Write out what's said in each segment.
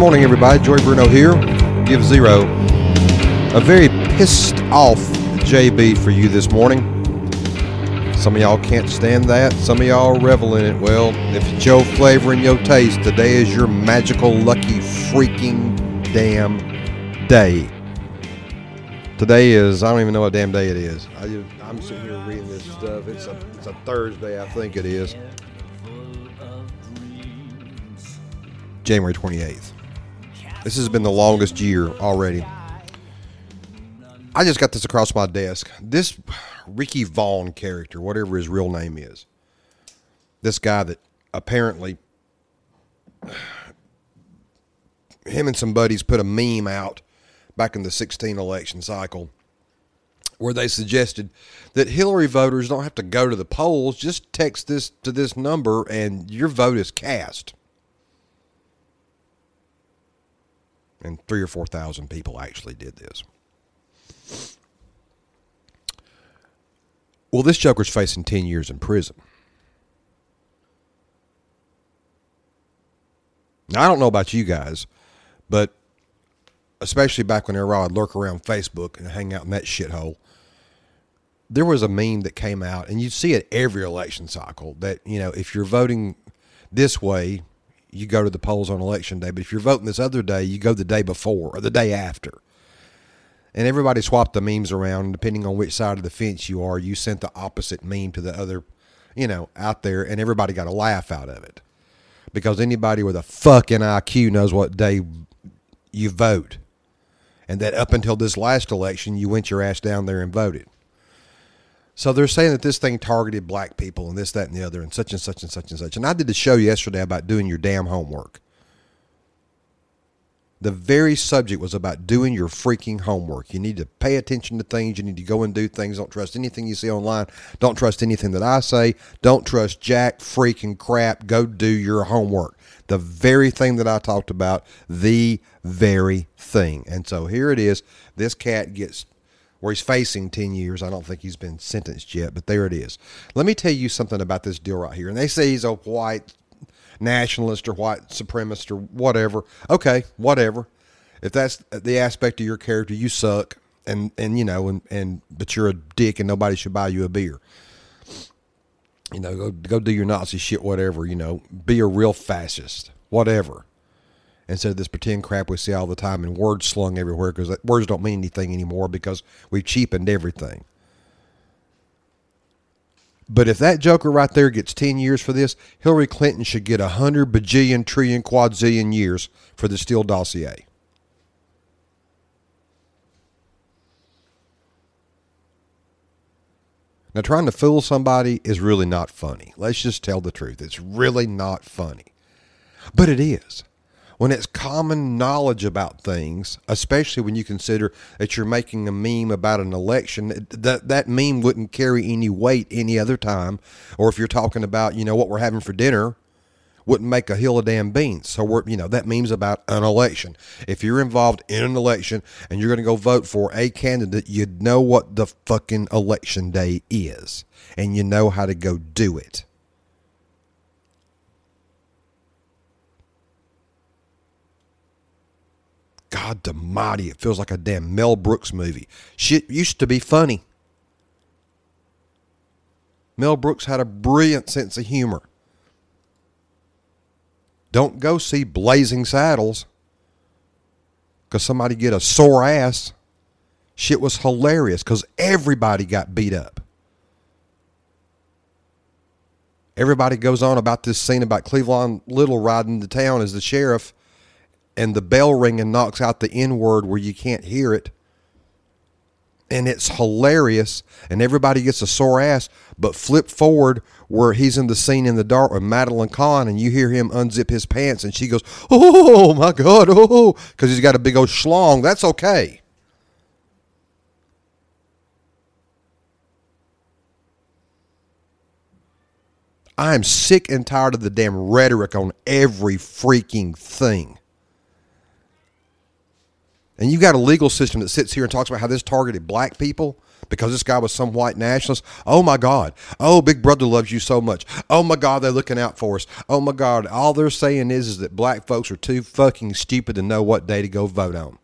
morning, everybody. Joey Bruno here. Give zero. A very pissed off JB for you this morning. Some of y'all can't stand that. Some of y'all revel in it. Well, if it's your flavor and your taste, today is your magical, lucky, freaking damn day. Today is, I don't even know what damn day it is. I, I'm sitting here reading this stuff. It's a, it's a Thursday, I think it is. January 28th. This has been the longest year already. I just got this across my desk. This Ricky Vaughn character, whatever his real name is, this guy that apparently him and some buddies put a meme out back in the 16 election cycle where they suggested that Hillary voters don't have to go to the polls, just text this to this number and your vote is cast. And three or four thousand people actually did this. Well, this Joker's facing 10 years in prison. Now, I don't know about you guys, but especially back when I'd lurk around Facebook and hang out in that shithole, there was a meme that came out, and you see it every election cycle that, you know, if you're voting this way, you go to the polls on election day. But if you're voting this other day, you go the day before or the day after. And everybody swapped the memes around. Depending on which side of the fence you are, you sent the opposite meme to the other, you know, out there, and everybody got a laugh out of it. Because anybody with a fucking IQ knows what day you vote. And that up until this last election, you went your ass down there and voted. So they're saying that this thing targeted black people and this, that, and the other, and such and such and such and such. And I did a show yesterday about doing your damn homework. The very subject was about doing your freaking homework. You need to pay attention to things. You need to go and do things. Don't trust anything you see online. Don't trust anything that I say. Don't trust jack freaking crap. Go do your homework. The very thing that I talked about, the very thing. And so here it is. This cat gets where he's facing 10 years. I don't think he's been sentenced yet, but there it is. Let me tell you something about this deal right here. And they say he's a white nationalist or white supremacist or whatever. Okay, whatever. If that's the aspect of your character, you suck. And, and you know, and, and but you're a dick and nobody should buy you a beer. You know, go, go do your Nazi shit, whatever. You know, be a real fascist, whatever instead of this pretend crap we see all the time and words slung everywhere because words don't mean anything anymore because we've cheapened everything. But if that joker right there gets 10 years for this, Hillary Clinton should get 100 bajillion, trillion, quadzillion years for the Steele dossier. Now, trying to fool somebody is really not funny. Let's just tell the truth. It's really not funny. But it is when it's common knowledge about things, especially when you consider that you're making a meme about an election, that that meme wouldn't carry any weight any other time. Or if you're talking about, you know, what we're having for dinner, wouldn't make a hill of damn beans. So we're, you know, that meme's about an election. If you're involved in an election and you're going to go vote for a candidate, you know what the fucking election day is, and you know how to go do it. God almighty, it feels like a damn Mel Brooks movie. Shit used to be funny. Mel Brooks had a brilliant sense of humor. Don't go see Blazing Saddles because somebody get a sore ass. Shit was hilarious because everybody got beat up. Everybody goes on about this scene about Cleavon Little riding to town as the sheriff and the bell ringing knocks out the N word where you can't hear it. And it's hilarious, and everybody gets a sore ass. But flip forward where he's in the scene in the dark with Madeline Kahn, and you hear him unzip his pants, and she goes, "Oh my God, oh!" Because he's got a big old schlong. That's okay. I'm sick and tired of the damn rhetoric on every freaking thing. And you've got a legal system that sits here and talks about how this targeted black people. because this guy was some white nationalist. Oh my God. Oh, Big Brother loves you so much. Oh my God, they're looking out for us. Oh my God. All they're saying is, is that black folks are too fucking stupid to know what day to go vote on.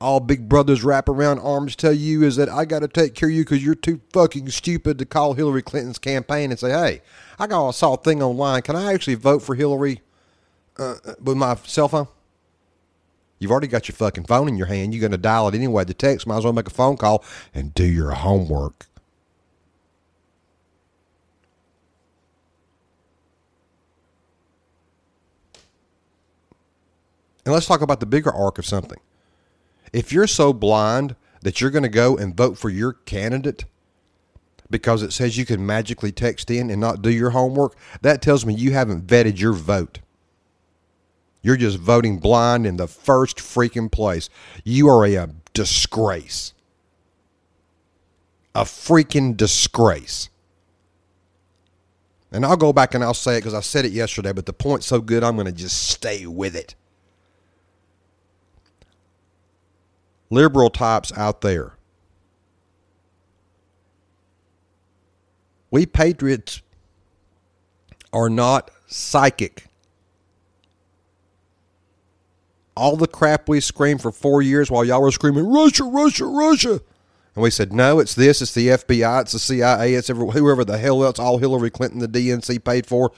All Big Brother's wrap around arms tell you is that I got to take care of you because you're too fucking stupid to call Hillary Clinton's campaign and say, hey, I got I saw a thing online. Can I actually vote for Hillary uh, with my cell phone? You've already got your fucking phone in your hand. You're going to dial it anyway. The text, might as well make a phone call and do your homework. And let's talk about the bigger arc of something. If you're so blind that you're going to go and vote for your candidate because it says you can magically text in and not do your homework, that tells me you haven't vetted your vote. You're just voting blind in the first freaking place. You are a, a disgrace. A freaking disgrace. And I'll go back and I'll say it because I said it yesterday, but the point's so good, I'm going to just stay with it. Liberal types out there. We patriots are not psychic all the crap we screamed for four years while y'all were screaming Russia, Russia, Russia. And we said, no, it's this, it's the FBI, it's the CIA, it's whoever the hell else, all Hillary Clinton, the DNC paid for,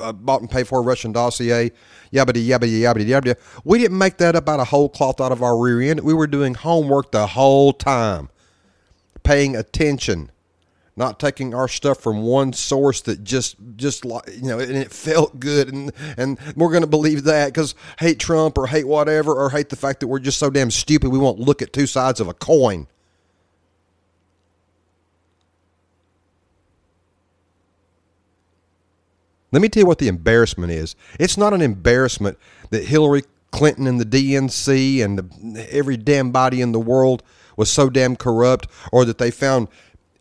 uh, bought and paid for Russian dossier, yabba yabba yabba yabba. We didn't make that up out of whole cloth out of our rear end. We were doing homework the whole time, paying attention not taking our stuff from one source that just just like you know and it felt good and and we're going to believe that because hate Trump or hate whatever or hate the fact that we're just so damn stupid we won't look at two sides of a coin. Let me tell you what the embarrassment is. It's not an embarrassment that Hillary Clinton and the DNC and the, every damn body in the world was so damn corrupt or that they found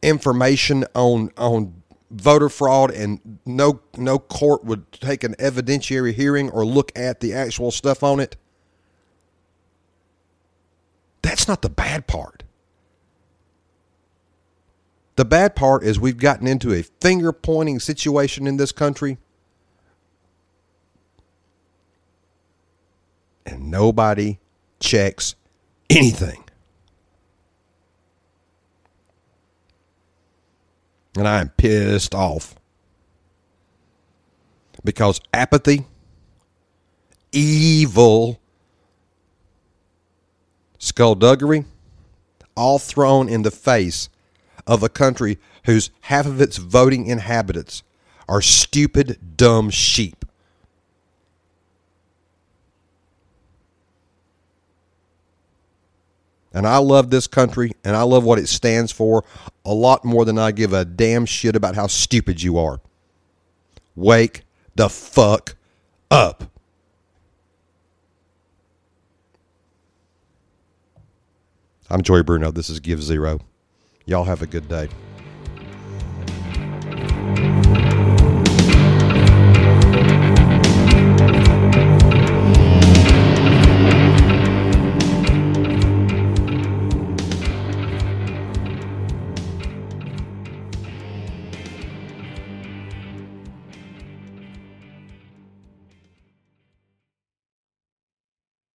information on on voter fraud and no no court would take an evidentiary hearing or look at the actual stuff on it? That's not the bad part. The bad part is we've gotten into a finger pointing situation in this country and nobody checks anything And I am pissed off. Because apathy, evil, skullduggery, all thrown in the face of a country whose half of its voting inhabitants are stupid, dumb sheep. And I love this country and I love what it stands for a lot more than I give a damn shit about how stupid you are. Wake the fuck up. I'm Joey Bruno. This is Give Zero. Y'all have a good day.